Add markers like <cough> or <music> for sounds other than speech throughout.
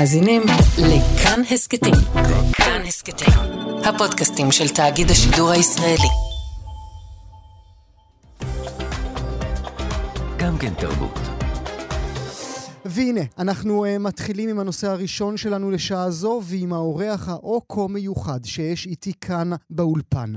מאזינים לכאן הסכתים. כאן הסכתים, הפודקאסטים של תאגיד השידור הישראלי. גם כן תרבות. והנה, אנחנו uh, מתחילים עם הנושא הראשון שלנו לשעה זו, ועם האורח האו-כה מיוחד שיש איתי כאן באולפן.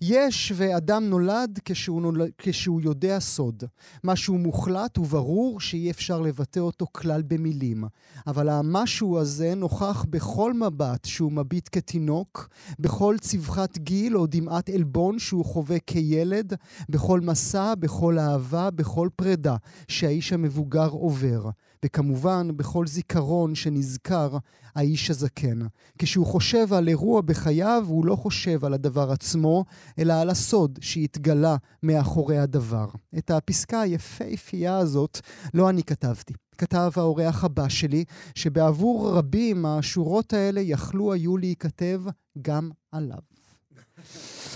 יש ואדם נולד כשהוא, נולד כשהוא יודע סוד. משהו מוחלט וברור שאי אפשר לבטא אותו כלל במילים. אבל המשהו הזה נוכח בכל מבט שהוא מביט כתינוק, בכל צווחת גיל או דמעת עלבון שהוא חווה כילד, בכל מסע, בכל אהבה, בכל פרידה שהאיש המבוגר עובר. וכמובן, בכל זיכרון שנזכר האיש הזקן. כשהוא חושב על אירוע בחייו, הוא לא חושב על הדבר עצמו, אלא על הסוד שהתגלה מאחורי הדבר. את הפסקה היפהפייה הזאת לא אני כתבתי. כתב האורח הבא שלי, שבעבור רבים השורות האלה יכלו היו להיכתב גם עליו.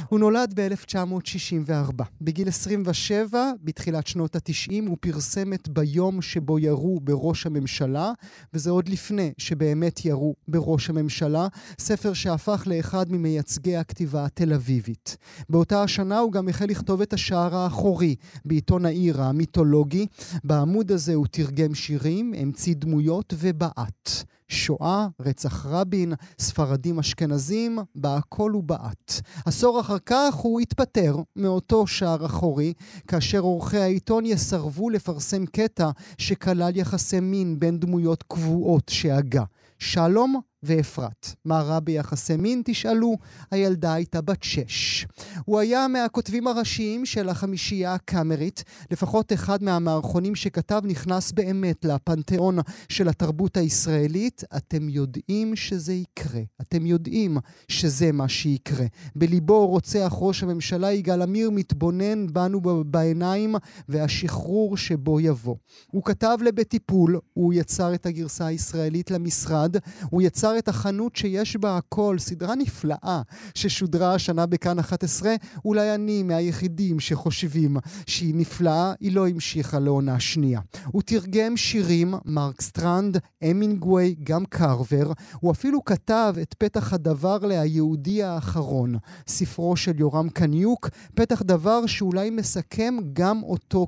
הוא נולד ב-1964. בגיל 27, בתחילת שנות ה-90, הוא פרסם את ביום שבו ירו בראש הממשלה, וזה עוד לפני שבאמת ירו בראש הממשלה, ספר שהפך לאחד ממייצגי הכתיבה התל אביבית. באותה השנה הוא גם החל לכתוב את השער האחורי בעיתון העיר המיתולוגי. בעמוד הזה הוא תרגם שירים, המציא דמויות ובעט. שואה, רצח רבין, ספרדים אשכנזים, בהכל ובעט. עשור אחר כך הוא התפטר מאותו שער אחורי, כאשר עורכי העיתון יסרבו לפרסם קטע שכלל יחסי מין בין דמויות קבועות שהגה. שלום ואפרת. מה רע ביחסי מין? תשאלו, הילדה הייתה בת שש. הוא היה מהכותבים הראשיים של החמישייה הקאמרית. לפחות אחד מהמערכונים שכתב נכנס באמת לפנתיאון של התרבות הישראלית. אתם יודעים שזה יקרה. אתם יודעים שזה מה שיקרה. בליבו רוצח ראש הממשלה יגאל עמיר מתבונן בנו בעיניים והשחרור שבו יבוא. הוא כתב לבטיפול, הוא יצר את הגרסה הישראלית למשרד, הוא יצר את החנות שיש בה הכל, סדרה נפלאה ששודרה השנה בכאן 11. אולי אני מהיחידים שחושבים שהיא נפלאה, היא לא המשיכה לעונה שנייה. הוא תרגם שירים, מרק סטרנד, המינגווי, גם קרבר. הוא אפילו כתב את פתח הדבר ל"היהודי האחרון", ספרו של יורם קניוק, פתח דבר שאולי מסכם גם אותו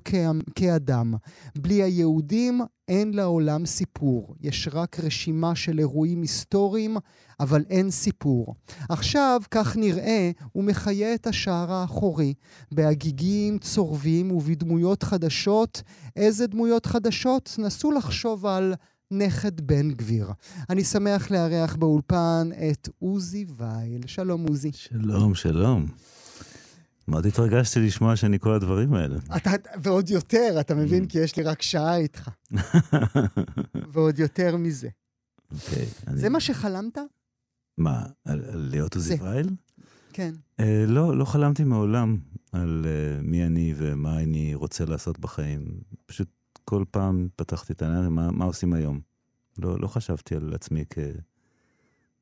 כאדם. בלי היהודים אין לעולם סיפור, יש רק רשימה של אירועים היסטוריים, אבל אין סיפור. עכשיו, כך נראה, הוא מחיה את השער האחורי, בהגיגים צורבים ובדמויות חדשות. איזה דמויות חדשות? נסו לחשוב על נכד בן גביר. אני שמח לארח באולפן את עוזי וייל. שלום, עוזי. שלום, שלום. מאוד התרגשתי לשמוע שאני כל הדברים האלה. אתה, ועוד יותר, אתה מבין? כי יש לי רק שעה איתך. <laughs> ועוד יותר מזה. אוקיי. זה מה שחלמת? מה, על על להיות עוזי. וייל? כן. אה, לא, לא חלמתי מעולם על אה, מי אני ומה אני רוצה לעשות בחיים. פשוט כל פעם פתחתי את העניין, מה, מה עושים היום? לא, לא חשבתי על עצמי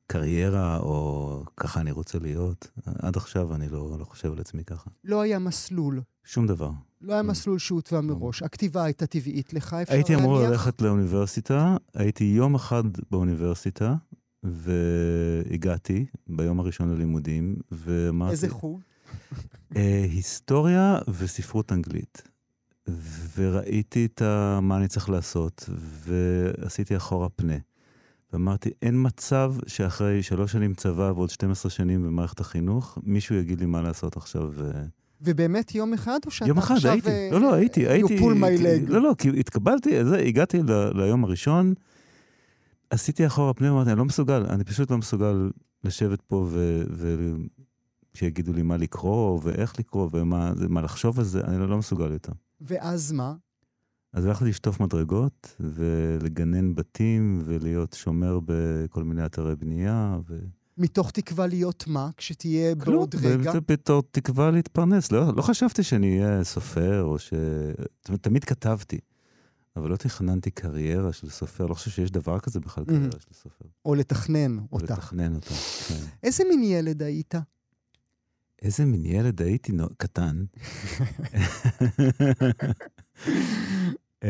כקריירה או ככה אני רוצה להיות. עד עכשיו אני לא, לא חושב על עצמי ככה. לא היה מסלול. שום דבר. לא היה מסלול שהותווה מראש. הכתיבה הייתה טבעית לך, אפשר הייתי אמור להניח? ללכת לאוניברסיטה, הייתי יום אחד באוניברסיטה, והגעתי ביום הראשון ללימודים, ואמרתי... איזה חוג? אה, היסטוריה וספרות אנגלית. וראיתי את ה... מה אני צריך לעשות, ועשיתי אחורה פנה. ואמרתי, אין מצב שאחרי שלוש שנים צבא ועוד 12 שנים במערכת החינוך, מישהו יגיד לי מה לעשות עכשיו. אה, ובאמת יום אחד, או שאתה יום אחד עכשיו... הייתי, אה, לא, לא, הייתי, you הייתי... pull my leg. לא, לא, כי התקבלתי, זה, הגעתי ל, ליום הראשון, עשיתי אחורה פנים, אמרתי, אני לא מסוגל, אני פשוט לא מסוגל לשבת פה ו... ו שיגידו לי מה לקרוא, ואיך לקרוא, ומה מה לחשוב על זה, אני לא, לא מסוגל יותר. ואז מה? אז הלכתי לשטוף מדרגות, ולגנן בתים, ולהיות שומר בכל מיני אתרי בנייה, ו... מתוך תקווה להיות מה? כשתהיה כלום, בעוד רגע? וזה בתור תקווה להתפרנס. לא, לא חשבתי שאני אהיה סופר, או ש... תמיד כתבתי, אבל לא תכננתי קריירה של סופר. לא חושב שיש דבר כזה בכלל, קריירה של סופר. או לתכנן או אותה. לתכנן אותה, כן. איזה מין ילד היית? איזה מין ילד הייתי. קטן. <laughs> אה,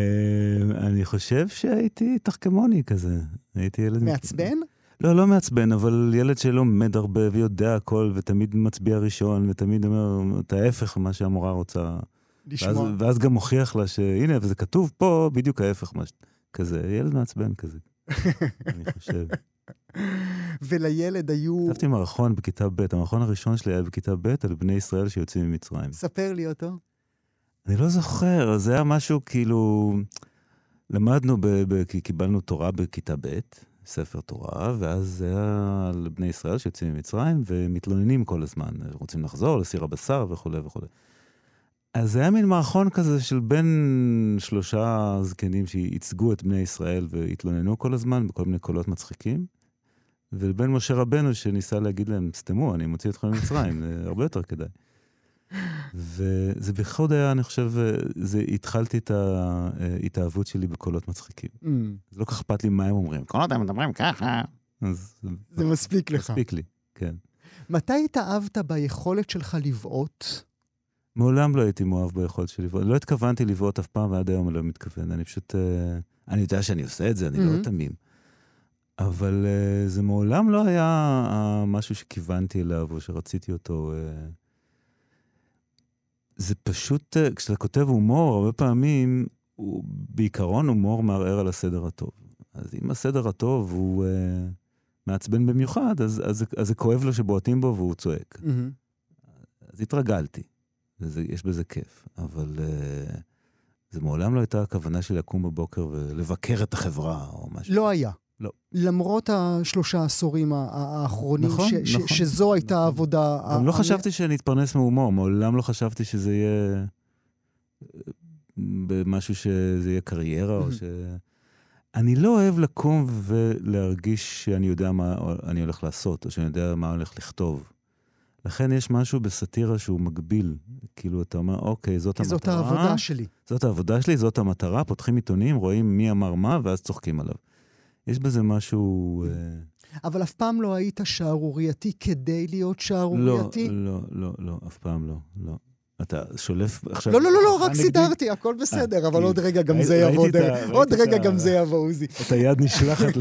אני חושב שהייתי תחכמוני כזה. הייתי ילד... מעצבן? לא, לא מעצבן, אבל ילד שלומד הרבה ויודע הכל, ותמיד מצביע ראשון, ותמיד אומר את ההפך ממה שהמורה רוצה. ואז, לשמוע. ואז גם מוכיח לה שהנה, וזה כתוב פה בדיוק ההפך, מה ש... כזה, ילד מעצבן כזה, אני חושב. <laughs> ולילד היו... כתבתי מערכון בכיתה ב', המערכון הראשון שלי היה בכיתה ב' על בני ישראל שיוצאים ממצרים. ספר לי אותו. אני לא זוכר, זה היה משהו כאילו... למדנו, ב, ב, קיבלנו תורה בכיתה ב', ספר תורה, ואז זה היה על בני ישראל שיוצאים ממצרים ומתלוננים כל הזמן, רוצים לחזור לסיר הבשר וכולי וכולי. אז זה היה מין מערכון כזה של בין שלושה זקנים שייצגו את בני ישראל והתלוננו כל הזמן בכל מיני קולות מצחיקים, ובין משה רבנו שניסה להגיד להם, סתמו, אני מוציא אתכם ממצרים, <laughs> זה הרבה יותר כדאי. וזה בייחוד היה, אני חושב, זה, התחלתי את ההתאהבות שלי בקולות מצחיקים. Mm, זה לא כל כך אכפת לי מה הם אומרים. כל עוד הם מדברים ככה. אז זה מספיק לך. מספיק לי, כן. מתי התאהבת ביכולת שלך לבעוט? מעולם לא הייתי מאוהב ביכולת שלי לבעוט. לא התכוונתי לבעוט אף פעם, ועד היום אני לא מתכוון. אני פשוט... אה, אני יודע שאני עושה את זה, אני לא Mhm. תמים. אבל אה, זה מעולם לא היה אה, משהו שכיוונתי אליו או שרציתי אותו. זה פשוט, אה, כשאתה כותב הומור, הרבה פעמים, הוא, בעיקרון הומור מערער על הסדר הטוב. אז אם הסדר הטוב הוא אה, מעצבן במיוחד, אז, אז, אז זה כואב לו שבועטים בו והוא צועק. מהמם. אז התרגלתי, וזה, יש בזה כיף, אבל uh, זה מעולם לא הייתה הכוונה שלי לקום בבוקר ולבקר את החברה או משהו. לא היה. לא. למרות השלושה העשורים האחרונים, נכון, ש- ש- נכון, שזו הייתה נכון. העבודה... גם לא ה- חשבתי שאני אתפרנס מהומור, מעולם לא חשבתי שזה יהיה אה, במשהו שזה יהיה קריירה או. ש... אני לא אוהב לקום ולהרגיש שאני יודע מה אני הולך לעשות, או שאני יודע מה הולך לכתוב. לכן יש משהו בסאטירה שהוא מגביל. כאילו, אתה אומר, אוקיי, זאת המטרה. זאת העבודה שלי. זאת העבודה שלי, זאת המטרה, פותחים עיתונים, רואים מי אמר מה, ואז צוחקים עליו. יש בזה משהו... אה, אבל אף פעם לא היית שערורייתי כדי להיות לא, שערורייתי? לא, לא, לא, אף פעם לא, לא. אתה שולף עכשיו... לא, לא, לא, לא, רק? סידרתי, הכל בסדר, אבל כי עוד רגע גם זה יבוא, ראיתי את ה- דרך- ראיתי עוד רגע גם זה יבוא, עוזי. את היד נשלחת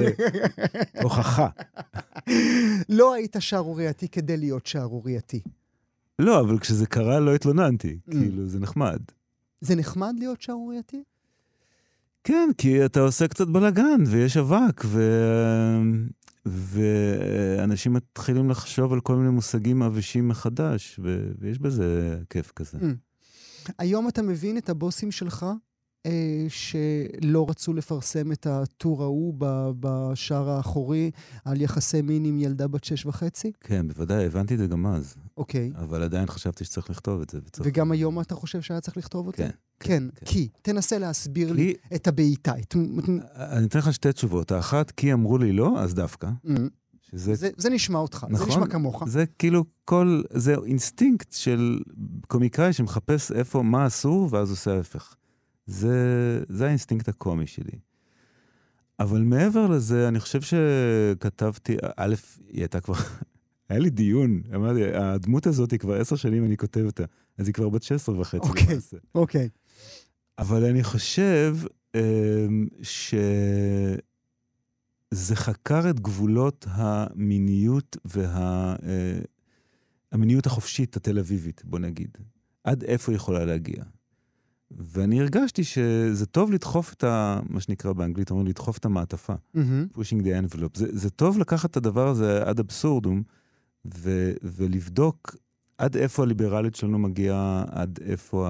להוכחה. <laughs> לא היית שערורייתי כדי להיות שערורייתי. לא, אבל כשזה קרה לא התלוננתי, Mm. כאילו, זה נחמד. זה נחמד להיות שערורייתי? כן, כי אתה עושה קצת בלאגן, ויש אבק, ו... ואנשים מתחילים לחשוב על כל מיני מושגים עבשים מחדש, ו... ויש בזה כיף כזה. Mm. היום אתה מבין את הבוסים שלך, אה, שלא רצו לפרסם את הטור ההוא בשער האחורי על יחסי מין עם ילדה בת שש וחצי? כן, בוודאי, הבנתי את זה גם אז, אוקיי. אבל עדיין חשבתי שצריך לכתוב את זה. וצריך... וגם היום אתה חושב שהיה צריך לכתוב אותו? כן. כן, כן. כי. תנסה להסביר לי כי... את הבעיטה. את... אני אתן לך שתי תשובות. האחת, כי אמרו לי לא, אז דווקא. Mm, שזה זה, זה נשמע אותך, זה נכון. נשמע כמוך. זה כאילו כל, זה אינסטינקט של קומיקאי שמחפש איפה, מה אסור, ואז עושה ההפך. זה, זה האינסטינקט הקומי שלי. אבל מעבר לזה, אני חושב שכתבתי, א', היא הייתה כבר, היה לי דיון, אמרתי, הדמות הזאת היא כבר עשר שנים אני כותב אותה, אז היא כבר בת 16 וחצי אוקיי. למעשה. אוקיי. אבל אני חושב אמ, שזה חקר את גבולות המיניות וה... אה, המיניות החופשית התל אביבית, בוא נגיד. עד איפה היא יכולה להגיע. ואני הרגשתי שזה טוב לדחוף את ה... מה שנקרא באנגלית, אומרים לדחוף את המעטפה. מהמם. pushing the envelope. זה, זה טוב לקחת את הדבר הזה עד אבסורדום, ו, ולבדוק עד איפה הליברליות שלנו מגיעה, עד איפה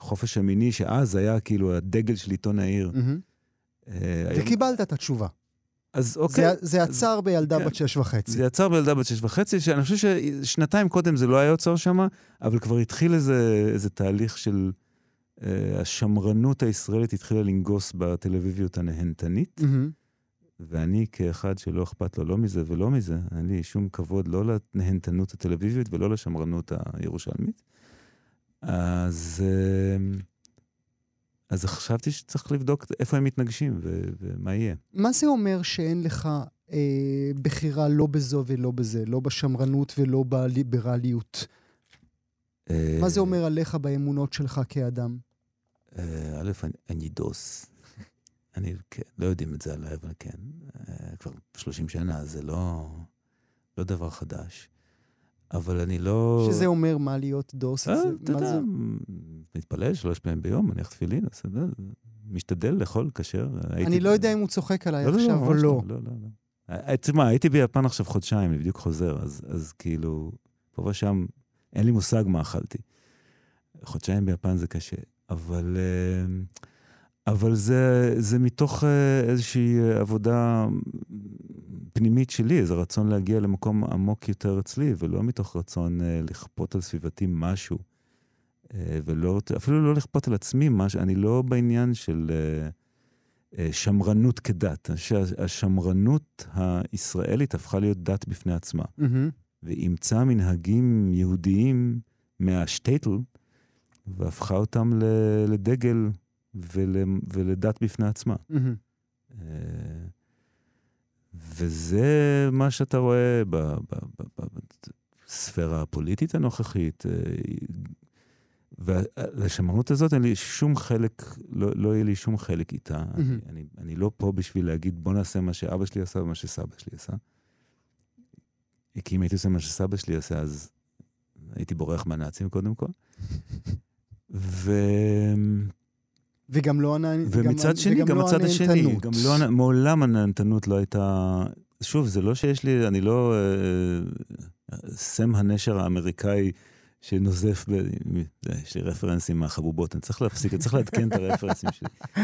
החופש המיני, שאז היה כאילו הדגל של עיתון העיר. מהמם. אה, היום- וקיבלת את התשובה. אז אוקיי, זה, זה עצר בילדה כן. בת שש וחצי. זה יצר בילדה בת שש וחצי, שאני חושב ששנתיים קודם זה לא היה יוצר שם, אבל כבר התחיל איזה, איזה תהליך של... אה, השמרנות הישראלית התחילה לנגוס בטלוויביות הנהנתנית. מהמם. ואני כאחד שלא אכפת לו לא מזה ולא מזה, אין לי שום כבוד לא לנהנתנות התל אביבית ולא לשמרנות הירושלמית. אז, אה, אז חשבתי שצריך לבדוק איפה הם מתנגשים ו- ומה יהיה. מה זה אומר שאין לך אה, בחירה לא בזו ולא בזה, לא בשמרנות ולא בליברליות? מה זה אומר עליך באמונות שלך כאדם? אה, א', אני, אני דוס. אני, כן, לא יודעים את זה עליי, אבל כן. אה, כבר 30 שנה, זה לא, לא דבר חדש. אבל אני לא... שזה אומר מה להיות דוס? אה, אתה יודע? מתפלל שלוש פעמים ביום, מניח תפילין, אז אתה יודע, משתדל לאכול כשר. אני לא יודע אם הוא צוחק עליי עכשיו או לא. לא, לא, לא. אה, תשמע, הייתי ביפן עכשיו חודשיים, אני בדיוק חוזר, אז, כאילו, פה ושם, אין לי מושג מה אכלתי. חודשיים ביפן זה קשה, אבל, אה, אבל זה, זה מתוך אה, איזושהי אה, עבודה פנימית שלי, איזה רצון להגיע למקום עמוק יותר אצלי, ולא מתוך רצון אה, לכפות על סביבתי משהו. ולא, אפילו לא לכפות על עצמי משהו, אני לא בעניין של... שמרנות כדת. שהשמרנות הישראלית הפכה להיות דת בפני עצמה, מהמם. ואימצה מנהגים יהודיים מהשטייטל, והפכה אותם לדגל ול, ולדת בפני עצמה. אה, וזה מה שאתה רואה בספירה הפוליטית הנוכחית. אה, ולשמרנות הזאת אין לי שום חלק, לא, לא יהיה לי שום חלק איתה. אני, מהמם. אני, אני לא פה בשביל להגיד, בוא נעשה מה שאבא שלי עשה ומה שסבא שלי עשה. כי אם הייתי עושה מה שסבא שלי עשה, אז הייתי בורח מהנאצים קודם כל. <laughs> ו... וגם לא... הנ- ומצד גם- שני, גם לא הצד השני, הנהנתנות. גם לא, הנ- מעולם הנהנתנות לא הייתה... שוב, זה לא שיש לי, אני לא אה, סם הנשר האמריקאי שנוזף ב... יש לי רפרנסים מהחבובות, אני צריך להפסיק, אני צריך לעדכן את הרפרנסים שלי. <laughs>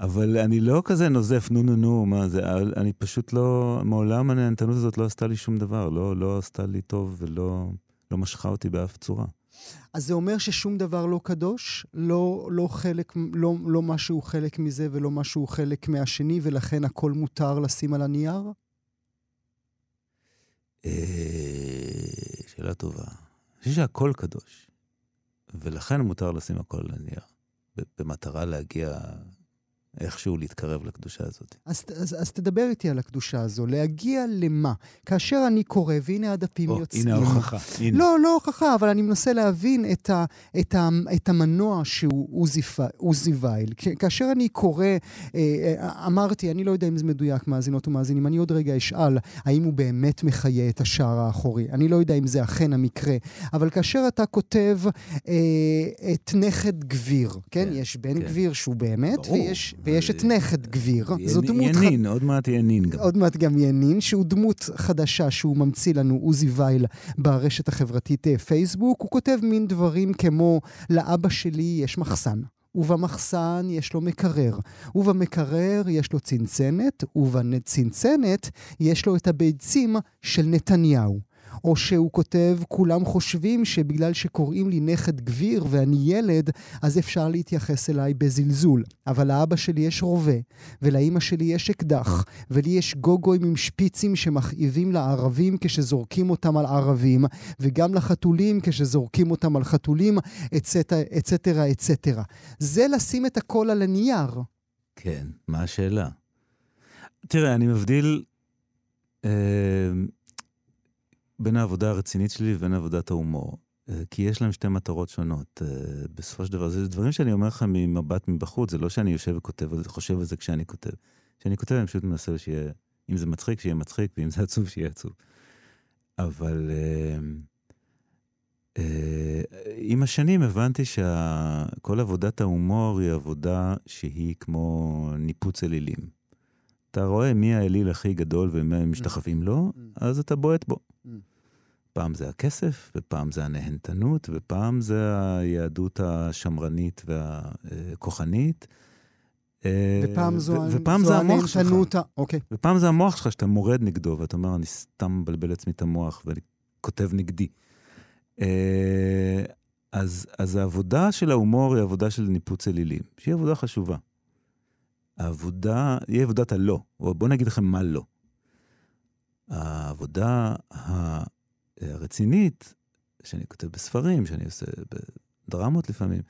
אבל אני לא כזה נוזף, נו נו נו, מה זה, אבל אני פשוט לא, מעולם הנהנתנות הזאת לא עשתה לי שום דבר, לא, לא עשתה לי טוב ולא לא משכה אותי באף צורה. אז זה אומר ששום דבר לא קדוש? לא, לא חלק, לא, לא משהו חלק מזה ולא משהו חלק מהשני, ולכן הכל מותר לשים על הנייר? אה, שאלה טובה. אני חושב שהכל קדוש, ולכן מותר לשים הכל על הנייר, במטרה להגיע איכשהו להתקרב לקדושה הזאת. אז, אז, אז תדבר איתי על הקדושה הזו. להגיע למה? כאשר אני קורא, והנה הדפים או, יוצאים. הנה ההוכחה. הנה. לא, לא הוכחה, אבל אני מנסה להבין את, ה, את, ה, את המנוע שהוא עוזי, וייל. כאשר אני קורא, אה, אה, אמרתי, אני לא יודע אם זה מדויק, מאזינות ומאזינים, אני עוד רגע אשאל האם הוא באמת מחיה את השער האחורי. אני לא יודע אם זה אכן המקרה, אבל כאשר אתה כותב אה, את נכד גביר, כן? כן, יש בן כן. גביר שהוא באמת, ברור. ויש, ויש את נכד גביר. זו דמות ח- ינין, עוד מעט ינין גם. עוד מעט גם ינין, שהוא דמות חדשה שהוא ממציא לנו, עוזי וייל, ברשת החברתית אה, פייסבוק. הוא כותב מין דברים כמו, לאבא שלי יש מחסן. ובמחסן יש לו מקרר, ובמקרר יש לו צנצנת, ובצנצנת יש לו את הביצים של נתניהו. או שהוא כותב, כולם חושבים שבגלל שקוראים לי נכד גביר ואני ילד, אז אפשר להתייחס אליי בזלזול. אבל לאבא שלי יש רובה, ולאימא שלי יש אקדח, ולי יש גוגויים עם שפיצים שמכאיבים לערבים כשזורקים אותם על ערבים, וגם לחתולים כשזורקים אותם על חתולים, אצטרה, אצטרה. זה לשים את הכל על הנייר. כן, מה השאלה? תראה, אני מבדיל אה, בין העבודה הרצינית שלי לבין עבודת ההומור. אה, כי יש להם שתי מטרות שונות. אה, בסופו של דבר, זה דברים שאני אומר לך ממבט מבחוץ, זה לא שאני יושב וכותב על זה, חושב על זה כשאני כותב. כשאני כותב, אני פשוט מנסה שיהיה, אם זה מצחיק, שיהיה מצחיק, ואם זה עצוב, שיהיה עצוב. אבל אה, אה, עם השנים הבנתי שכל עבודת ההומור היא עבודה שהיא כמו ניפוץ אלילים. אתה רואה מי האליל הכי גדול ומה הם משתחווים לו, אז אתה בועט בו. פעם זה הכסף, ופעם זה הנהנתנות, ופעם זה היהדות השמרנית והכוחנית. אה, ופעם זו, ו- ופעם זה המוח שלך. הנהנתנות ה- אוקיי. ופעם זה המוח שלך שאתה מורד נגדו, ואתה אומר, אני סתם מבלבל לעצמי את המוח ואני כותב נגדי. אה, אז, אז העבודה של ההומור היא עבודה של ניפוץ אלילים, שהיא עבודה חשובה. העבודה, היא עבודת הלא, או בואו נגיד לכם מה לא. העבודה הרצינית, שאני כותב בספרים, שאני עושה בדרמות לפעמים,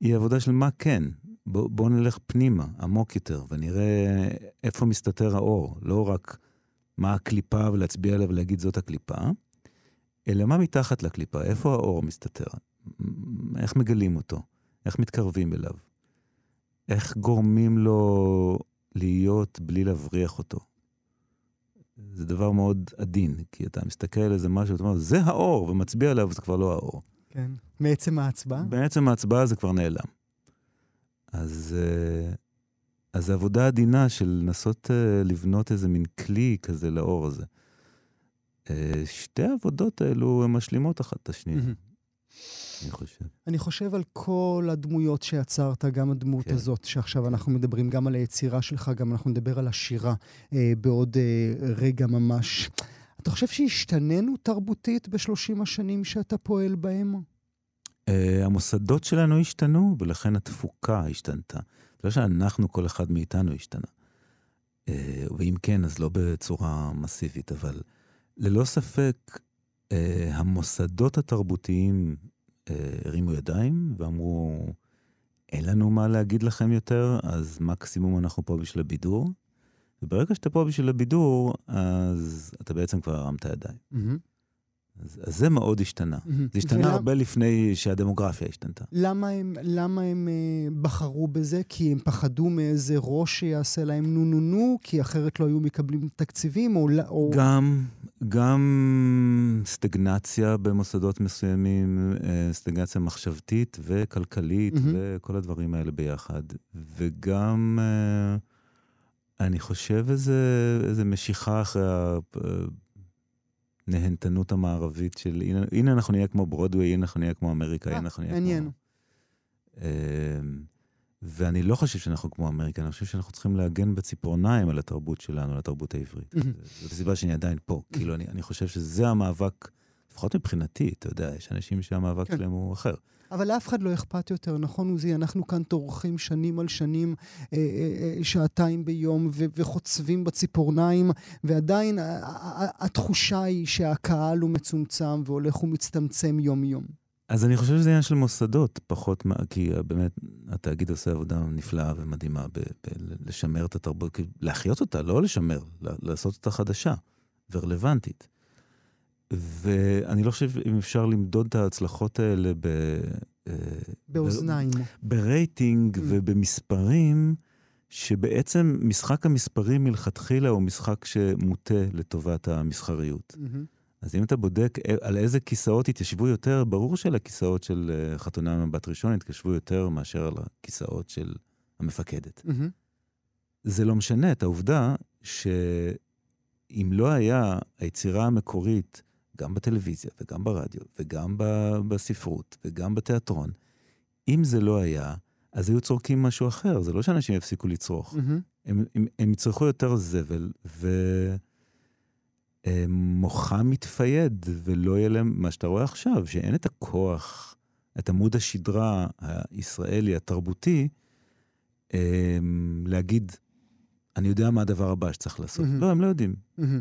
היא עבודה של מה כן. בואו בוא נלך פנימה, עמוק יותר, ונראה איפה מסתתר האור. לא רק מה הקליפה ולהצביע עליה ולהגיד זאת הקליפה, אלא מה מתחת לקליפה, איפה האור מסתתר, איך מגלים אותו, איך מתקרבים אליו. איך גורמים לו להיות בלי להבריח אותו. זה דבר מאוד עדין, כי אתה מסתכל על איזה משהו, אתה אומר, זה האור, ומצביע עליו, זה כבר לא האור. כן. מעצם ההצבעה? בעצם ההצבעה זה כבר נעלם. אז, אה, אז זו עבודה עדינה של לנסות אה, לבנות איזה מין כלי כזה לאור הזה. אה, שתי העבודות האלו משלימות אחת את השנייה, אני חושב. אני חושב על כל הדמויות שיצרת, גם הדמות כן. הזאת, שעכשיו אנחנו מדברים גם על היצירה שלך, גם אנחנו נדבר על השירה אה, בעוד אה, רגע ממש. אתה חושב שהשתננו תרבותית בשלושים השנים שאתה פועל בהם? Uh, המוסדות שלנו השתנו, ולכן התפוקה השתנתה. זה לא שאנחנו, כל אחד מאיתנו השתנה. Uh, ואם כן, אז לא בצורה מסיבית, אבל ללא ספק, uh, המוסדות התרבותיים הרימו ידיים ואמרו, אין לנו מה להגיד לכם יותר, אז מקסימום אנחנו פה בשביל הבידור. וברגע שאתה פה בשביל הבידור, אז אתה בעצם כבר הרמת ידיים. מהמם. אז, אז זה מאוד השתנה. מהמם. זה השתנה ולמה- הרבה לפני שהדמוגרפיה השתנתה. למה הם, למה הם אה, בחרו בזה? כי הם פחדו מאיזה ראש שיעשה להם נו נו נו, כי אחרת לא היו מקבלים תקציבים, או... או... גם, גם סטגנציה במוסדות מסוימים, אה, סטגנציה מחשבתית וכלכלית מהמם. וכל הדברים האלה ביחד. וגם, אה, אני חושב, איזה, איזה משיכה אחרי הנהנתנות המערבית של הנה, הנה אנחנו נהיה כמו ברודווי, הנה אנחנו נהיה כמו אמריקה, אה, הנה אנחנו נהיה מעניין. כמו... אה, ואני לא חושב שאנחנו כמו אמריקה, אני חושב שאנחנו צריכים להגן בציפורניים על התרבות שלנו, על התרבות העברית. זאת הסיבה שאני עדיין פה. כאילו, אני, אני חושב שזה המאבק, לפחות מבחינתי, אתה יודע, יש אנשים שהמאבק כן. שלהם הוא אחר. אבל לאף אחד לא אכפת יותר, נכון עוזי? אנחנו כאן טורחים שנים על שנים, אה, אה, אה, שעתיים ביום, וחוצבים בציפורניים, ועדיין התחושה היא שהקהל הוא מצומצם והולך ומצטמצם יום-יום. אז אני חושב שזה עניין של מוסדות, פחות, מה- כי באמת, התאגיד עושה עבודה נפלאה ומדהימה בלשמר את התרבות, להחיות אותה, לא לשמר, לעשות אותה חדשה ורלוונטית. ואני לא חושב אם אפשר למדוד את ההצלחות האלה ב... אה, באוזניים. ברייטינג Mm. ובמספרים, שבעצם משחק המספרים מלכתחילה הוא משחק שמוטה לטובת המסחריות. mm-hmm. אז אם אתה בודק א- על איזה כיסאות התיישבו יותר, ברור שעל הכיסאות של אה, חתונה מבט ראשון התיישבו יותר מאשר על הכיסאות של המפקדת. מהמם. זה לא משנה את העובדה שאם לא היה היצירה המקורית, גם בטלוויזיה וגם ברדיו וגם בספרות וגם בתיאטרון, אם זה לא היה, אז היו צורכים משהו אחר. זה לא שאנשים יפסיקו לצרוך. מהמם. הם, הם, הם יצרכו יותר זבל, ומוחם מתפייד, ולא יהיה להם, מה שאתה רואה עכשיו, שאין את הכוח, את עמוד השדרה הישראלי, התרבותי, הם, להגיד, אני יודע מה הדבר הבא שצריך לעשות. מהמם. לא, הם לא יודעים. מהמם.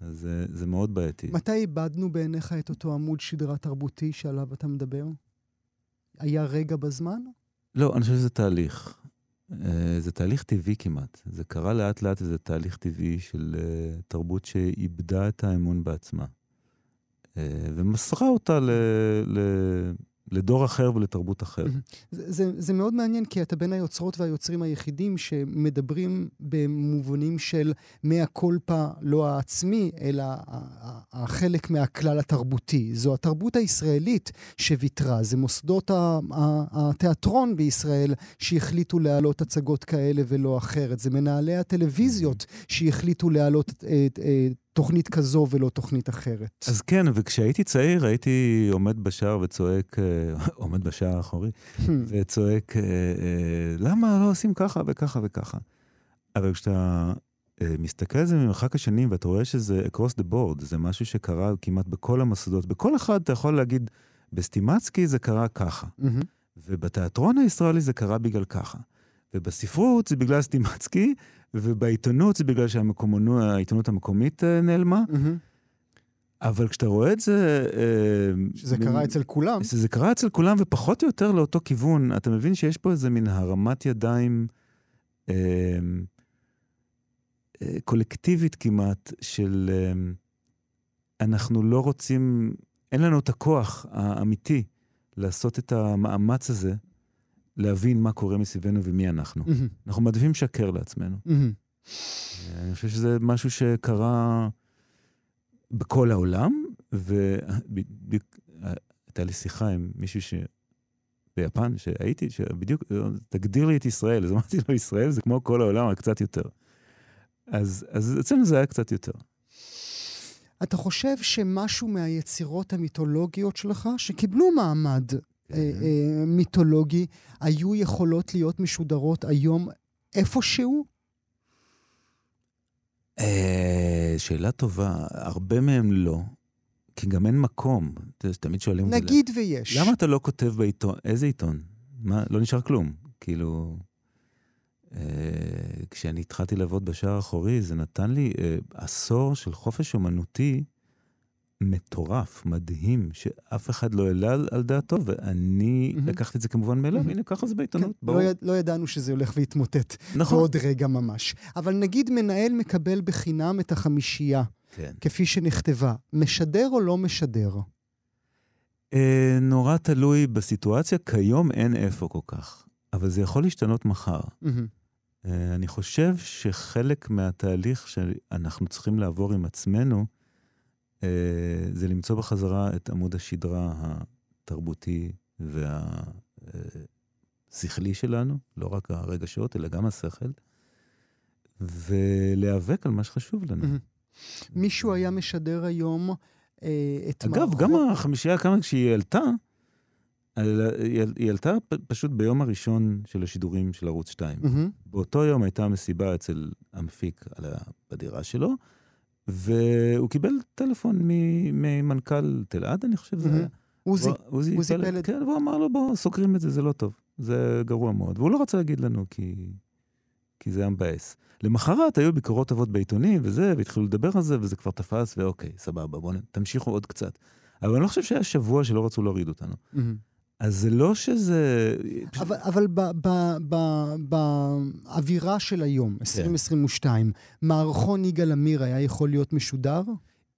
אז זה, זה מאוד בעייתי. מתי איבדנו בעיניך את אותו עמוד שדרה תרבותי שעליו אתה מדבר? היה רגע בזמן? לא, אני חושב שזה תהליך. אה, זה תהליך טבעי כמעט. זה קרה לאט לאט וזה תהליך טבעי של אה, תרבות שאיבדה את האמון בעצמה. אה, ומסרה אותה ל, ל, לדור אחר ולתרבות אחרת. זה, זה, זה מאוד מעניין, כי אתה בין היוצרות והיוצרים היחידים שמדברים במובנים של מהקולפה לא העצמי, אלא החלק מהכלל התרבותי. זו התרבות הישראלית שוויתרה, זה מוסדות התיאטרון בישראל שהחליטו להעלות הצגות כאלה ולא אחרת, זה מנהלי הטלוויזיות שהחליטו להעלות אה, אה, תוכנית כזו ולא תוכנית אחרת. אז כן, וכשהייתי צעיר הייתי עומד בשער וצועק, אה, <laughs> עומד בשער האחורי, וצועק, אה, אה, למה לא עושים ככה וככה וככה? אבל כשאתה מסתכל על זה ממרחק השנים ואתה רואה שזה across the board, זה משהו שקרה כמעט בכל המוסדות, בכל אחד אתה יכול להגיד, בסטימצקי זה קרה ככה, מהמם. ובתיאטרון הישראלי זה קרה בגלל ככה, ובספרות זה בגלל סטימצקי, ובעיתונות זה בגלל שהעיתונות המקומית אה, נעלמה. אבל כשאתה רואה את זה... אה, שזה מין- קרה אצל כולם. זה קרה אצל כולם, ופחות או יותר לאותו כיוון. אתה מבין שיש פה איזה מין הרמת ידיים אה, אה, קולקטיבית כמעט, של אה, אנחנו לא רוצים, אין לנו את הכוח האמיתי לעשות את המאמץ הזה להבין מה קורה מסביבנו ומי אנחנו. מהמם, אנחנו מעדיפים לשקר לעצמנו. מהמם. אני חושב שזה משהו שקרה בכל העולם, ובדיוק הייתה לי שיחה עם מישהו ש... ביפן, שהייתי, שבדיוק, תגדיר לי את ישראל. אז אמרתי לו, ישראל זה כמו כל העולם, רק קצת יותר. אז, אז אצלנו זה היה קצת יותר. אתה חושב שמשהו מהיצירות המיתולוגיות שלך, שקיבלו מעמד כן. אה, אה, מיתולוגי, היו יכולות להיות משודרות היום איפשהו? אה, שאלה טובה, הרבה מהם לא, כי גם אין מקום. תמיד שואלים נגיד ויש. למה אתה לא כותב בעיתון? איזה עיתון? מה, לא נשאר כלום. כאילו, אה, כשאני התחלתי לעבוד בשער האחורי, זה נתן לי אה, עשור של חופש אומנותי מטורף, מדהים, שאף אחד לא העלה על, דעתו, ואני. לקחתי את זה כמובן מאליו. הנה, ככה זה כן, בעיתונות, לא, ברור. יד, לא ידענו שזה הולך ויתמוטט נכון. בעוד רגע ממש. אבל נגיד מנהל מקבל בחינם את החמישייה, כן. כפי שנכתבה, משדר או לא משדר? אה, נורא תלוי בסיטואציה, כיום אין איפה כל כך, אבל זה יכול להשתנות מחר. אה, אני חושב שחלק מהתהליך שאנחנו צריכים לעבור עם עצמנו, זה למצוא בחזרה את עמוד השדרה התרבותי והשכלי שלנו, לא רק הרגשות, אלא גם השכל, ולהיאבק על מה שחשוב לנו. מישהו היה משדר היום אה, את אגב, גם החמישייה, כמה כשהיא עלתה, על- היא על- היא עלתה פשוט ביום הראשון של השידורים של ערוץ 2. מהמם, באותו יום הייתה מסיבה אצל המפיק בדירה שלו, והוא קיבל טלפון ממנכ"ל תלעד, אני חושב מהמם. היה. עוזי. עוזי פלד. כן, והוא אמר לו, בוא, סוגרים את זה, זה לא טוב. זה גרוע מאוד. והוא לא רצה להגיד לנו, כי, כי זה היה מבאס. למחרת היו ביקורות טובות בעיתונים וזה, והתחילו לדבר על זה, וזה כבר תפס, ואוקיי, סבבה, בואו תמשיכו עוד קצת. אבל אני לא חושב שהיה שבוע שלא רצו להוריד אותנו. מהמם. אז זה לא שזה... אבל, אבל באווירה של היום, 2022, מערכון יגאל עמיר היה יכול להיות משודר?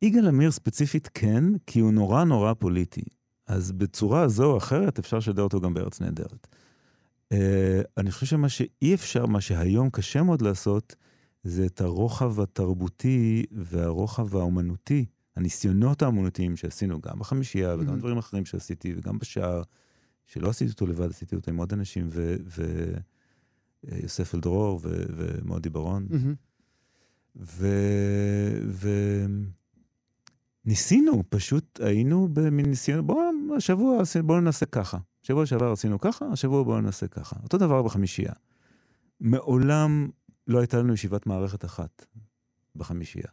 יגאל עמיר ספציפית כן, כי הוא נורא נורא פוליטי. אז בצורה זו או אחרת אפשר לשדר אותו גם בארץ נהדרת. Uh, אני חושב שמה שאי אפשר, מה שהיום קשה מאוד לעשות, זה את הרוחב התרבותי והרוחב האומנותי, הניסיונות האומנותיים שעשינו גם בחמישייה וגם Mhm. דברים אחרים שעשיתי וגם בשער, שלא עשיתי אותו לבד, עשיתי אותו עם עוד אנשים, ויוסף אלדרור ו- ומודי ברון. מהמם. ו... ו... פשוט היינו במין ניסיון, בואו, השבוע בואו ננסה ככה. שבוע שעבר עשינו ככה, השבוע בואו ננסה ככה. אותו דבר בחמישייה. מעולם לא הייתה לנו ישיבת מערכת אחת בחמישייה.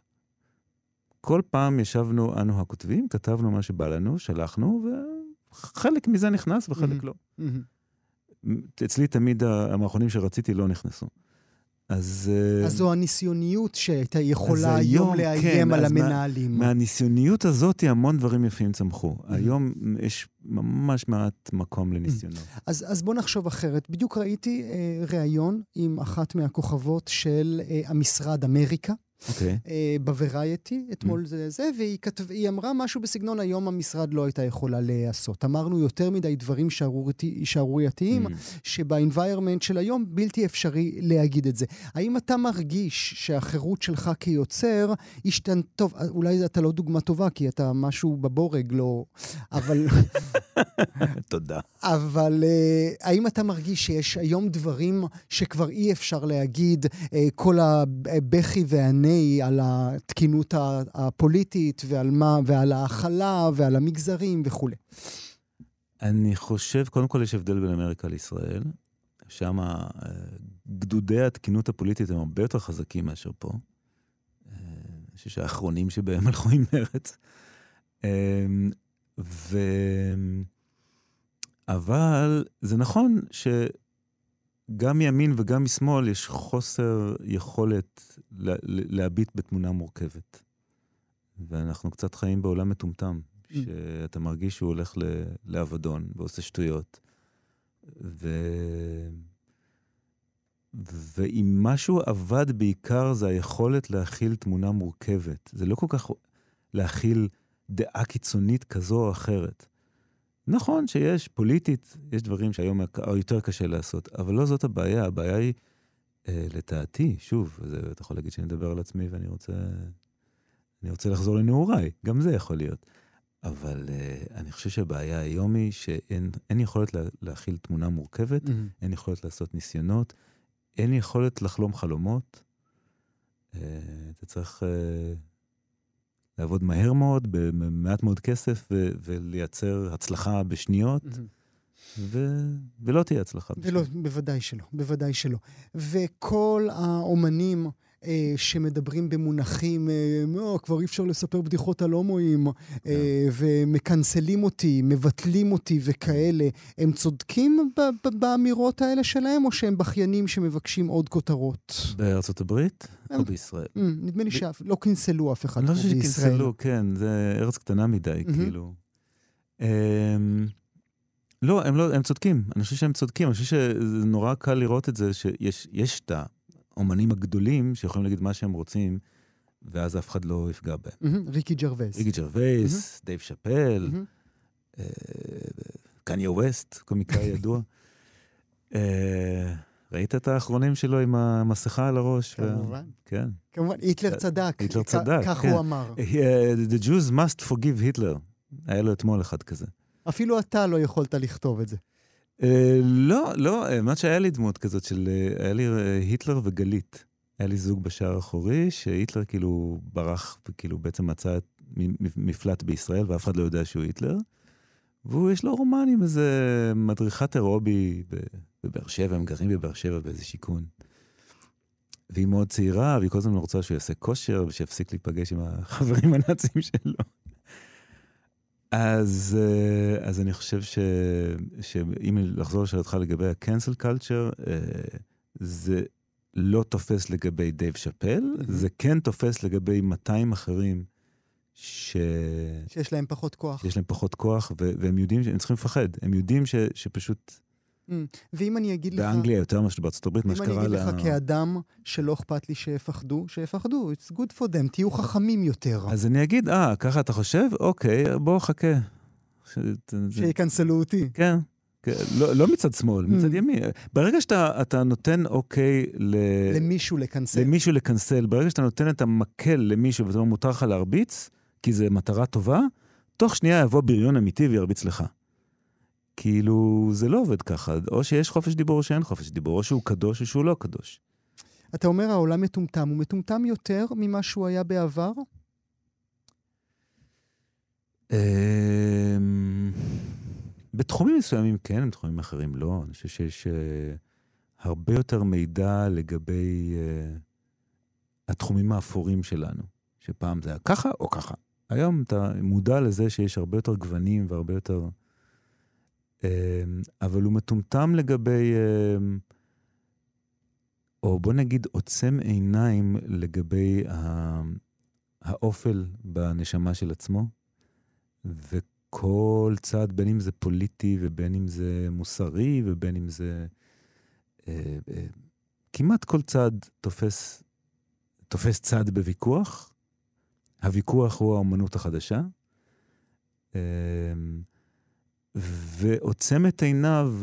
כל פעם ישבנו, אנו הכותבים, כתבנו מה שבא לנו, שלחנו, וחלק מזה נכנס וחלק. לא. אצלי תמיד המערכונים שרציתי לא נכנסו. אז... אה, אז זו הניסיוניות שהייתה יכולה היום היום, לאיים כן, על אז מה- המנהלים. מהניסיוניות הזאת המון דברים יפים צמחו. היום יש ממש מעט מקום לניסיונות. אז, אז בוא נחשוב אחרת. בדיוק ראיתי אה, ראיון עם אחת מהכוכבות של אה, המשרד אמריקה. אוקיי. אה, בוורייטי, אתמול זה זה, והיא כתב, אמרה משהו בסגנון היום המשרד לא הייתה יכולה להיעשות. אמרנו יותר מדי דברים שערורייתי- שערורייתיים, Mm. שבאינביירמנט של היום בלתי אפשרי להגיד את זה. האם אתה מרגיש שהחירות שלך כיוצר השתנ... טוב, אולי אתה לא דוגמה טובה, כי אתה משהו בבורג, לא... אבל... <laughs> תודה. אבל uh, האם אתה מרגיש שיש היום דברים שכבר אי אפשר להגיד, uh, כל הבכי והנהי על התקינות הפוליטית ועל מה, ועל ההכלה ועל המגזרים וכולי? אני חושב, קודם כל יש הבדל בין אמריקה לישראל. שם אה, גדודי התקינות הפוליטית הם הרבה יותר חזקים מאשר פה. אה, אני חושב שהאחרונים שבהם <laughs> הלכו עם מרץ. אה, ו... אבל זה נכון שגם מימין וגם משמאל יש חוסר יכולת לה- להביט בתמונה מורכבת. ואנחנו קצת חיים בעולם מטומטם, Mm. שאתה מרגיש שהוא הולך ל- לאבדון ועושה שטויות. ו... ואם משהו עבד בעיקר זה היכולת להכיל תמונה מורכבת. זה לא כל כך להכיל דעה קיצונית כזו או אחרת. נכון שיש, פוליטית, יש דברים שהיום יותר קשה לעשות, אבל לא זאת הבעיה, הבעיה היא, אה, לדעתי, שוב, זה, אתה יכול להגיד שאני מדבר על עצמי ואני רוצה, אני רוצה לחזור לנעוריי, גם זה יכול להיות. אבל uh, אני חושב שהבעיה היום היא שאין יכולת לה, להכיל תמונה מורכבת, mm-hmm. אין יכולת לעשות ניסיונות, אין יכולת לחלום חלומות. Uh, אתה צריך uh, לעבוד מהר מאוד, במעט מאוד כסף, ו- ולייצר הצלחה בשניות. ו- ולא תהיה הצלחה. ולא, בוודאי שלא, בוודאי שלא. וכל האומנים אה, שמדברים במונחים, אה, לא, כבר אי אפשר לספר בדיחות על הומואים, אה, כן. ומקנסלים אותי, מבטלים אותי וכאלה, הם צודקים באמירות האלה שלהם, או שהם בכיינים שמבקשים עוד כותרות? בארצות הברית או בישראל? נדמה לי שלא קנסלו אף אחד פה בישראל. לא חושב שקנסלו, כן, זה ארץ קטנה מדי, כאילו. אמ, לא, הם לא, הם צודקים. אני חושב שהם צודקים. אני חושב שזה נורא קל לראות את זה, שיש את ה... האומנים הגדולים שיכולים להגיד מה שהם רוצים, ואז אף אחד לא יפגע בהם. Mm-hmm, ריקי ג'רווייס. ריקי ג'רווייס, mm-hmm. דייב שאפל, mm-hmm. קניה ווסט, קומיקאי <laughs> ידוע. אה, ראית את האחרונים שלו עם המסכה על הראש? כמובן. ו... כן. כמובן, היטלר צדק. היטלר צדק, כך כן. הוא אמר. The Jews must forgive Hitler. היה לו אתמול אחד כזה. אפילו אתה לא יכולת לכתוב את זה. אה, לא, לא, האמת שהיה לי דמות כזאת של, אה, היה לי אה, היטלר וגלית. היה לי זוג בשער האחורי, שהיטלר כאילו ברח, כאילו בעצם מצא מפלט בישראל, ואף אחד לא יודע שהוא היטלר. והוא, יש לו רומן עם איזה מדריכת אירובי בבאר שבע, הם גרים בבאר שבע באיזה שיכון. והיא מאוד צעירה, והיא כל הזמן רוצה שהוא יעשה כושר, ושיפסיק להיפגש עם החברים הנאצים שלו. אז, אה, אז אני חושב ש, שאם לחזור לשאלתך לגבי ה-cancel culture, אה, זה לא תופס לגבי דייב שאפל, mm-hmm. זה כן תופס לגבי 200 אחרים ש... שיש להם פחות כוח. שיש להם פחות כוח, ו- והם יודעים שהם צריכים לפחד. הם יודעים ש- שפשוט. ואם אני אגיד לך... באנגליה יותר מאשר בארצות הברית, מה שקרה ל... אם אני אגיד לך כאדם שלא אכפת לי שיפחדו, שיפחדו, it's good for them, תהיו חכמים יותר. אז אני אגיד, אה, ככה אתה חושב? אוקיי, בוא חכה. שיקנסלו אותי. כן. כן לא, לא מצד שמאל, מצד mm. ימין. ברגע שאתה נותן אוקיי ל... למישהו לקנסל. למישהו לקנסל, ברגע שאתה נותן את המקל למישהו ואתה אומר, מותר לך להרביץ, כי זו מטרה טובה, תוך שנייה יבוא בריון אמיתי וירביץ לך. כאילו, זה לא עובד ככה. או שיש חופש דיבור או שאין חופש דיבור, או שהוא קדוש או שהוא לא קדוש. אתה אומר העולם מטומטם, הוא מטומטם יותר ממה שהוא היה בעבר? אמ, בתחומים מסוימים כן, בתחומים אחרים לא. אני חושב שיש uh, הרבה יותר מידע לגבי uh, התחומים האפורים שלנו, שפעם זה היה ככה או ככה. היום אתה מודע לזה שיש הרבה יותר גוונים והרבה יותר... אמ, אבל הוא מטומטם לגבי, אמ, או בוא נגיד עוצם עיניים לגבי האופל בנשמה של עצמו, וכל צד, בין אם זה פוליטי ובין אם זה מוסרי ובין אם זה... אה, אה, כמעט כל צד תופס, תופס צד בוויכוח. הוויכוח הוא האומנות החדשה. ועוצם את עיניו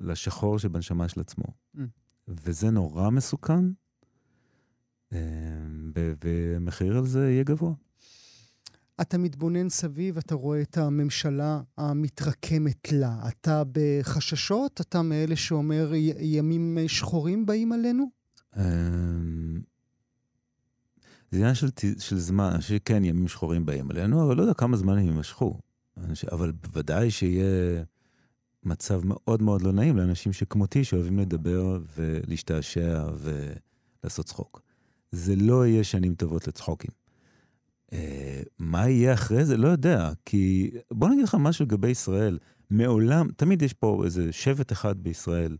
לשחור שבנשמה של עצמו. Mm. וזה נורא מסוכן, אה, ומחיר על זה יהיה גבוה. אתה מתבונן סביב, אתה רואה את הממשלה המתרקמת לה. אתה בחששות? אתה מאלה שאומר ימים שחורים באים עלינו? אמ, זה עניין של, של זמן, שכן, ימים שחורים באים עלינו, אבל לא יודע כמה זמן הם יימשכו. אבל בוודאי שיהיה מצב מאוד מאוד לא נעים לאנשים שכמותי, שאוהבים לדבר ולהשתעשע ולעשות צחוק. זה לא יהיה שנים טובות לצחוקים. אה, מה יהיה אחרי זה? לא יודע, כי בוא נגיד לך משהו לגבי ישראל. מעולם, תמיד יש פה איזה שבט אחד בישראל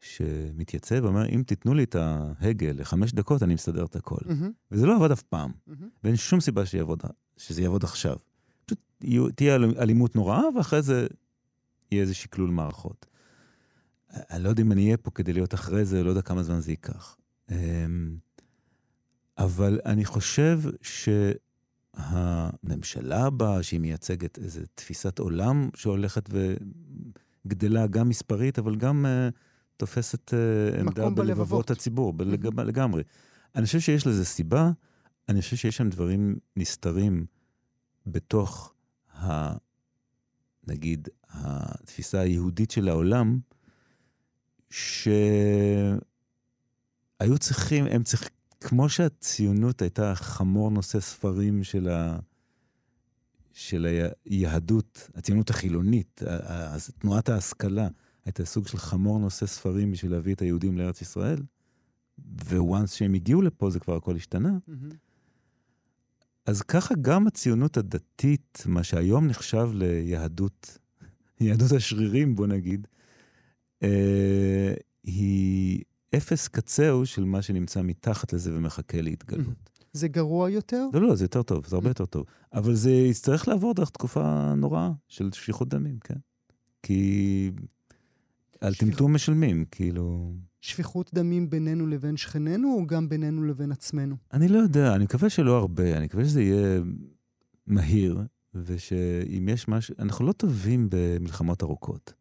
שמתייצב ואומר, אם תיתנו לי את ההגה לחמש דקות, אני מסדר את הכל. Mm-hmm. וזה לא עבד אף פעם, mm-hmm. ואין שום סיבה שיעבוד, שזה יעבוד עכשיו. תהיה אלימות נוראה, ואחרי זה יהיה איזה שקלול מערכות. אני לא יודע אם אני אהיה פה כדי להיות אחרי זה, לא יודע כמה זמן זה ייקח. אמ, אבל אני חושב הממשלה הבאה, שהיא מייצגת איזו תפיסת עולם שהולכת וגדלה גם מספרית, אבל גם uh, תופסת uh, עמדה בלבבות הציבור, בלג... לגמרי. אני חושב שיש לזה סיבה, אני חושב שיש שם דברים נסתרים בתוך, ה, נגיד, התפיסה היהודית של העולם, שהיו צריכים, הם צריכים, כמו שהציונות הייתה חמור נושא ספרים של, ה, של היהדות, הציונות החילונית, תנועת ההשכלה, הייתה סוג של חמור נושא ספרים בשביל להביא את היהודים לארץ ישראל, וואנס שהם הגיעו לפה זה כבר הכל השתנה. Mm-hmm. אז ככה גם הציונות הדתית, מה שהיום נחשב ליהדות, יהדות השרירים, בוא נגיד, אה, היא אפס קצהו של מה שנמצא מתחת לזה ומחכה להתגלות. <clears throat> זה גרוע יותר? לא, לא, זה יותר טוב, זה הרבה <clears throat> יותר טוב. אבל זה יצטרך לעבור דרך תקופה נוראה של שפיכות דמים, כן? כי על טמטום משלמים, כאילו... שפיכות דמים בינינו לבין שכנינו, או גם בינינו לבין עצמנו? אני לא יודע, אני מקווה שלא הרבה, אני מקווה שזה יהיה מהיר, ושאם יש משהו... אנחנו לא טובים במלחמות ארוכות.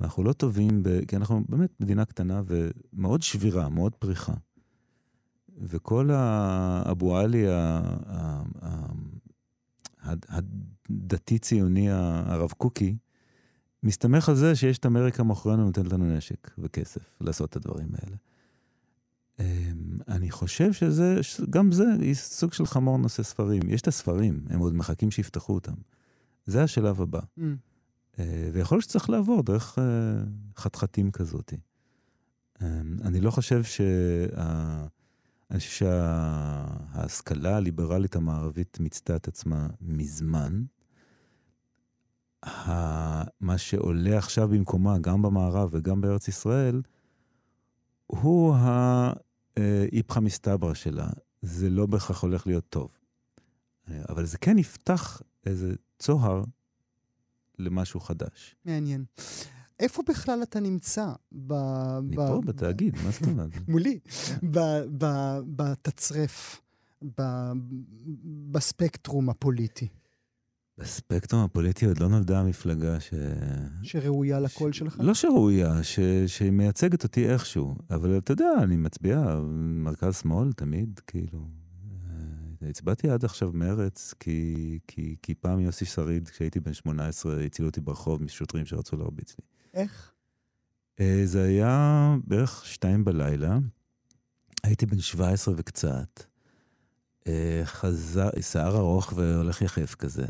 אנחנו לא טובים, ב... כי אנחנו באמת מדינה קטנה ומאוד שבירה, מאוד פריחה. וכל האבו עלי הדתי-ציוני הרב קוקי, מסתמך על זה שיש את אמריקה מאחורינו ונותנת לנו נשק וכסף לעשות את הדברים האלה. אמ, אני חושב שזה, גם זה סוג של חמור נושא ספרים. יש את הספרים, הם עוד מחכים שיפתחו אותם. זה השלב הבא. Mm. אה, ויכול להיות שצריך לעבור דרך אה, חתחתים כזאת. אמ, אני לא חושב שה... אני חושב שההשכלה הליברלית המערבית מיצתה את עצמה מזמן. מה שעולה עכשיו במקומה, גם במערב וגם בארץ ישראל, הוא האיפכא מסתברא שלה. זה לא בהכרח הולך להיות טוב. אבל זה כן יפתח איזה צוהר למשהו חדש. מעניין. איפה בכלל אתה נמצא? ב, אני ב, פה. בתאגיד, מה זאת אומרת? <laughs> מולי. בתצרף, בספקטרום הפוליטי. בספקטרום הפוליטי עוד לא נולדה המפלגה ש... שראויה לקול שלך? לא שראויה, ש... שמייצגת אותי איכשהו. אבל אתה יודע, אני מצביע מרכז-שמאל תמיד, כאילו. אה, הצבעתי עד עכשיו מרץ, כי, כי, כי פעם יוסי שריד, כשהייתי בן 18, הצילו אותי ברחוב משוטרים שרצו להרביץ לי. איך? אה, זה היה בערך שתיים בלילה. הייתי בן 17 וקצת. אה, חזר, שיער ארוך והולך יחף כזה.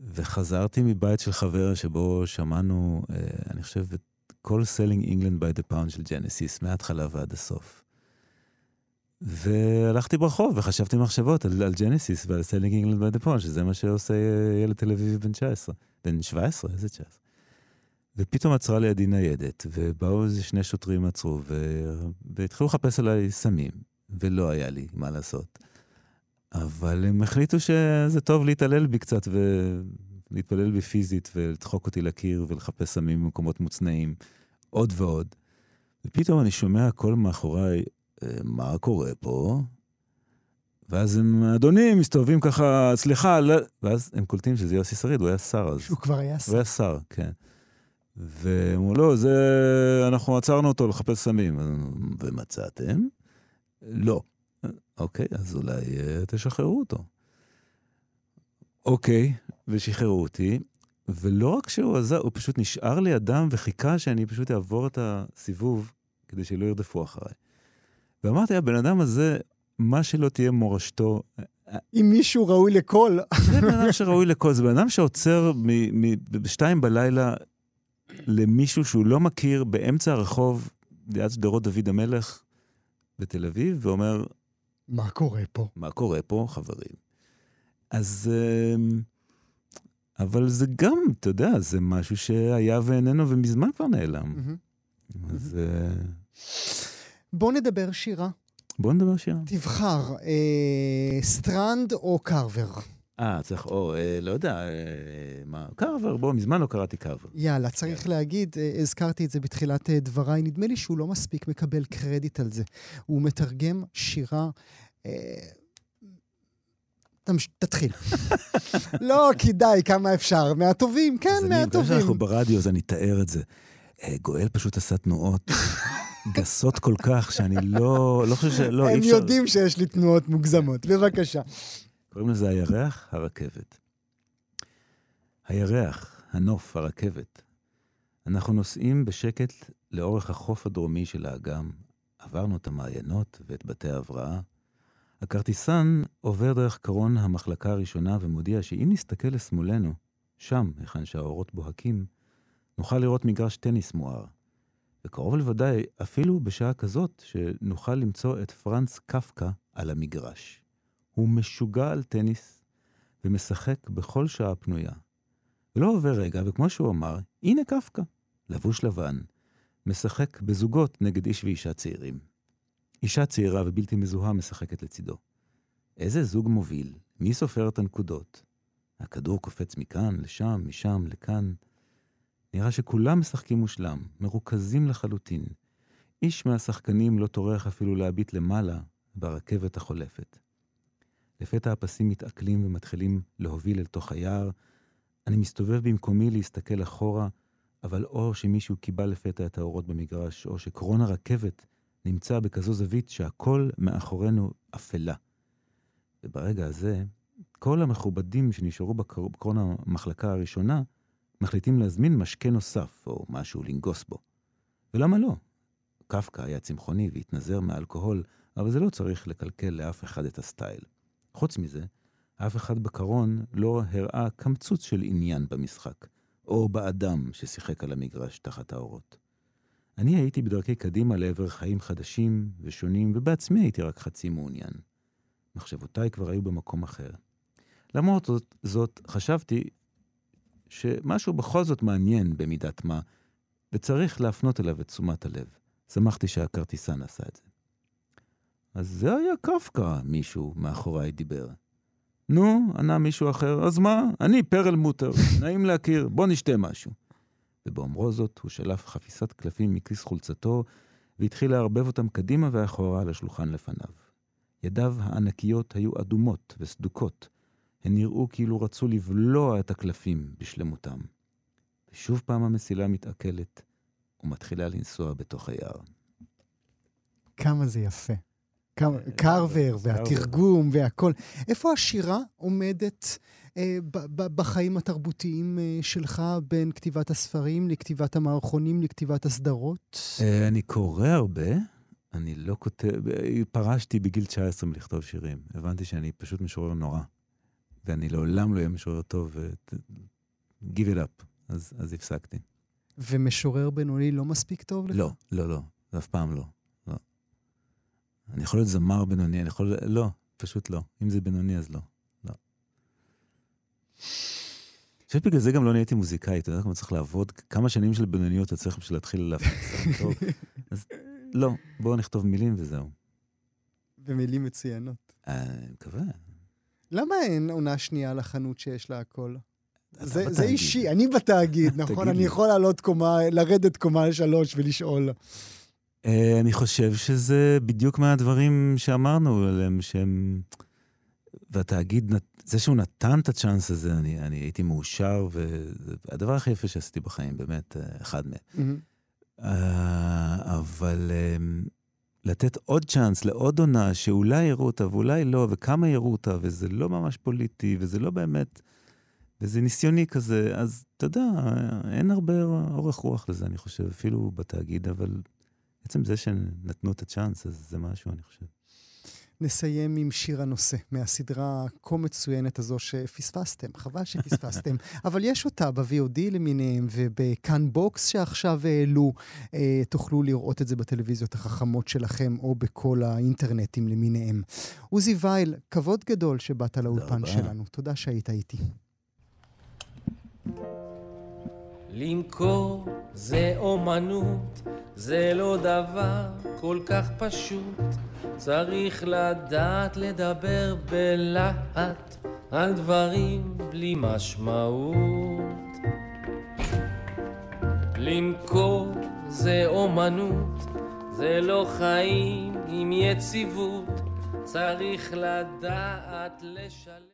וחזרתי מבית של חבר שבו שמענו, אה, אני חושב, את כל Selling England by the Pound של ג'נסיס, מההתחלה ועד הסוף. והלכתי ברחוב וחשבתי מחשבות על, על ג'נסיס ועל Selling England by the Pound, שזה מה שעושה ילד תל אביבי בן 19, בן 17, איזה 19. ופתאום עצרה לידי ניידת, ובאו איזה שני שוטרים עצרו, ו... והתחילו לחפש עליי סמים, ולא היה לי מה לעשות. אבל הם החליטו שזה טוב להתעלל בי קצת ולהתפלל בי פיזית ולדחוק אותי לקיר ולחפש סמים במקומות מוצנעים, עוד ועוד. ופתאום אני שומע קול מאחוריי, אה, מה קורה פה? ואז הם, אדוני, מסתובבים ככה, סליחה, לא... ואז הם קולטים שזה יוסי שריד, הוא היה שר אז. שהוא כבר היה שר. הוא היה שר, כן. והם אמרו, לא, זה... אנחנו עצרנו אותו לחפש סמים. ומצאתם? לא. אוקיי, אז אולי uh, תשחררו אותו. אוקיי, ושחררו אותי, ולא רק שהוא עזר, הוא פשוט נשאר לידם וחיכה שאני פשוט אעבור את הסיבוב כדי שלא ירדפו אחריי. ואמרתי, הבן אדם הזה, מה שלא תהיה מורשתו... אם מישהו ראוי לכל. זה בן אדם שראוי לכל, זה בן אדם שעוצר בשתיים בלילה למישהו שהוא לא מכיר באמצע הרחוב, ליד שדרות דוד המלך בתל אביב, ואומר, מה קורה פה? מה קורה פה, חברים? אז... אמ, אבל זה גם, אתה יודע, זה משהו שהיה ואיננו ומזמן כבר נעלם. אז... אה, בוא נדבר שירה. בוא נדבר שירה. תבחר, אה, סטרנד או קרבר? אה, צריך, או, אה, לא יודע, אה, מה, קרבר, בוא, מזמן לא קראתי קרבר. יאללה, צריך yeah. להגיד, אה, הזכרתי את זה בתחילת אה, דבריי, נדמה לי שהוא לא מספיק מקבל קרדיט על זה. הוא מתרגם שירה... אה, תתחיל. <laughs> לא, כדאי, כמה אפשר. מהטובים, כן, מהטובים. אז אני, שאנחנו ברדיו, אז אני אתאר את זה. אה, גואל פשוט עשה תנועות <laughs> גסות כל כך, שאני לא, לא חושב ש... לא, אי אפשר... הם יודעים שיש לי תנועות מוגזמות. בבקשה. קוראים לזה הירח, הרכבת. הירח, הנוף, הרכבת. אנחנו נוסעים בשקט לאורך החוף הדרומי של האגם, עברנו את המעיינות ואת בתי ההבראה. הכרטיסן עובר דרך קרון המחלקה הראשונה ומודיע שאם נסתכל לשמאלנו, שם, היכן שהאורות בוהקים, נוכל לראות מגרש טניס מואר. וקרוב לוודאי, אפילו בשעה כזאת, שנוכל למצוא את פרנץ קפקא על המגרש. הוא משוגע על טניס ומשחק בכל שעה פנויה. ולא עובר רגע, וכמו שהוא אמר, הנה קפקא, לבוש לבן, משחק בזוגות נגד איש ואישה צעירים. אישה צעירה ובלתי מזוהה משחקת לצידו. איזה זוג מוביל? מי סופר את הנקודות? הכדור קופץ מכאן, לשם, משם, לכאן. נראה שכולם משחקים מושלם, מרוכזים לחלוטין. איש מהשחקנים לא טורח אפילו להביט למעלה ברכבת החולפת. לפתע הפסים מתעכלים ומתחילים להוביל אל תוך היער. אני מסתובב במקומי להסתכל אחורה, אבל או שמישהו קיבל לפתע את האורות במגרש, או שקרון הרכבת נמצא בכזו זווית שהכל מאחורינו אפלה. וברגע הזה, כל המכובדים שנשארו בקרון המחלקה הראשונה, מחליטים להזמין משקה נוסף, או משהו לנגוס בו. ולמה לא? קפקא היה צמחוני והתנזר מאלכוהול, אבל זה לא צריך לקלקל לאף אחד את הסטייל. חוץ מזה, אף אחד בקרון לא הראה קמצוץ של עניין במשחק, או באדם ששיחק על המגרש תחת האורות. אני הייתי בדרכי קדימה לעבר חיים חדשים ושונים, ובעצמי הייתי רק חצי מעוניין. מחשבותיי כבר היו במקום אחר. למרות זאת, זאת חשבתי שמשהו בכל זאת מעניין במידת מה, וצריך להפנות אליו את תשומת הלב. שמחתי שהכרטיסן עשה את זה. אז זה היה קפקא, מישהו מאחוריי דיבר. נו, ענה מישהו אחר, אז מה? אני פרל מוטר, נעים להכיר, בוא נשתה משהו. ובאומרו זאת, הוא שלף חפיסת קלפים מכיס חולצתו, והתחיל לערבב אותם קדימה ואחורה על השולחן לפניו. ידיו הענקיות היו אדומות וסדוקות, הן נראו כאילו רצו לבלוע את הקלפים בשלמותם. ושוב פעם המסילה מתעכלת ומתחילה לנסוע בתוך היער. כמה זה יפה. כמה, אה, קרבר והתרגום והכל. איפה השירה עומדת אה, בחיים התרבותיים אה, שלך בין כתיבת הספרים לכתיבת המערכונים לכתיבת הסדרות? אה, אני קורא הרבה. אני לא כותב, פרשתי בגיל 19 מלכתוב שירים. הבנתי שאני פשוט משורר נורא. ואני לעולם לא אהיה משורר טוב, ו... give it up. אז, אז הפסקתי. ומשורר בינוני לא מספיק טוב לך? לא, לא, לא. אף פעם לא. אני יכול להיות זמר בינוני, אני יכול... לא, פשוט לא. אם זה בינוני, אז לא. לא. אני חושב שבגלל זה גם לא נהייתי מוזיקאי, אתה יודע כמה צריך לעבוד? כמה שנים של בינוניות אתה צריך בשביל להתחיל להפיק טוב? אז לא, בואו נכתוב מילים וזהו. ומילים מצוינות. אני מקווה. למה אין עונה שנייה לחנות שיש לה הכל? זה, זה אישי, אני בתאגיד, <laughs> נכון? אני יכול לעלות קומה, לרדת קומה לשלוש ולשאול. Uh, אני חושב שזה בדיוק מהדברים שאמרנו עליהם, שהם... והתאגיד, זה שהוא נתן את הצ'אנס הזה, אני, אני הייתי מאושר, והדבר הכי יפה שעשיתי בחיים, באמת, אה, אחד מהם. Mm-hmm. אבל uh, לתת עוד צ'אנס לעוד עונה שאולי יראו אותה ואולי לא, וכמה יראו אותה, וזה לא ממש פוליטי, וזה לא באמת, וזה ניסיוני כזה, אז אתה יודע, אין הרבה אורך רוח לזה, אני חושב, אפילו בתאגיד, אבל עצם זה שנתנו את הצ'אנס, אז זה משהו, אני חושב. נסיים עם שיר הנושא, מהסדרה הכה מצוינת הזו שפספסתם, חבל שפספסתם, <laughs> אבל יש אותה ב-VOD למיניהם ובכאן בוקס שעכשיו העלו, אה, תוכלו לראות את זה בטלוויזיות החכמות שלכם או בכל האינטרנטים למיניהם. עוזי וייל, כבוד גדול שבאת לאולפן שלנו, תודה שהיית איתי. למכור זה אומנות, זה לא דבר כל כך פשוט. צריך לדעת לדבר בלהט על דברים בלי משמעות. למכור זה אומנות, זה לא חיים עם יציבות, צריך לדעת לשלם.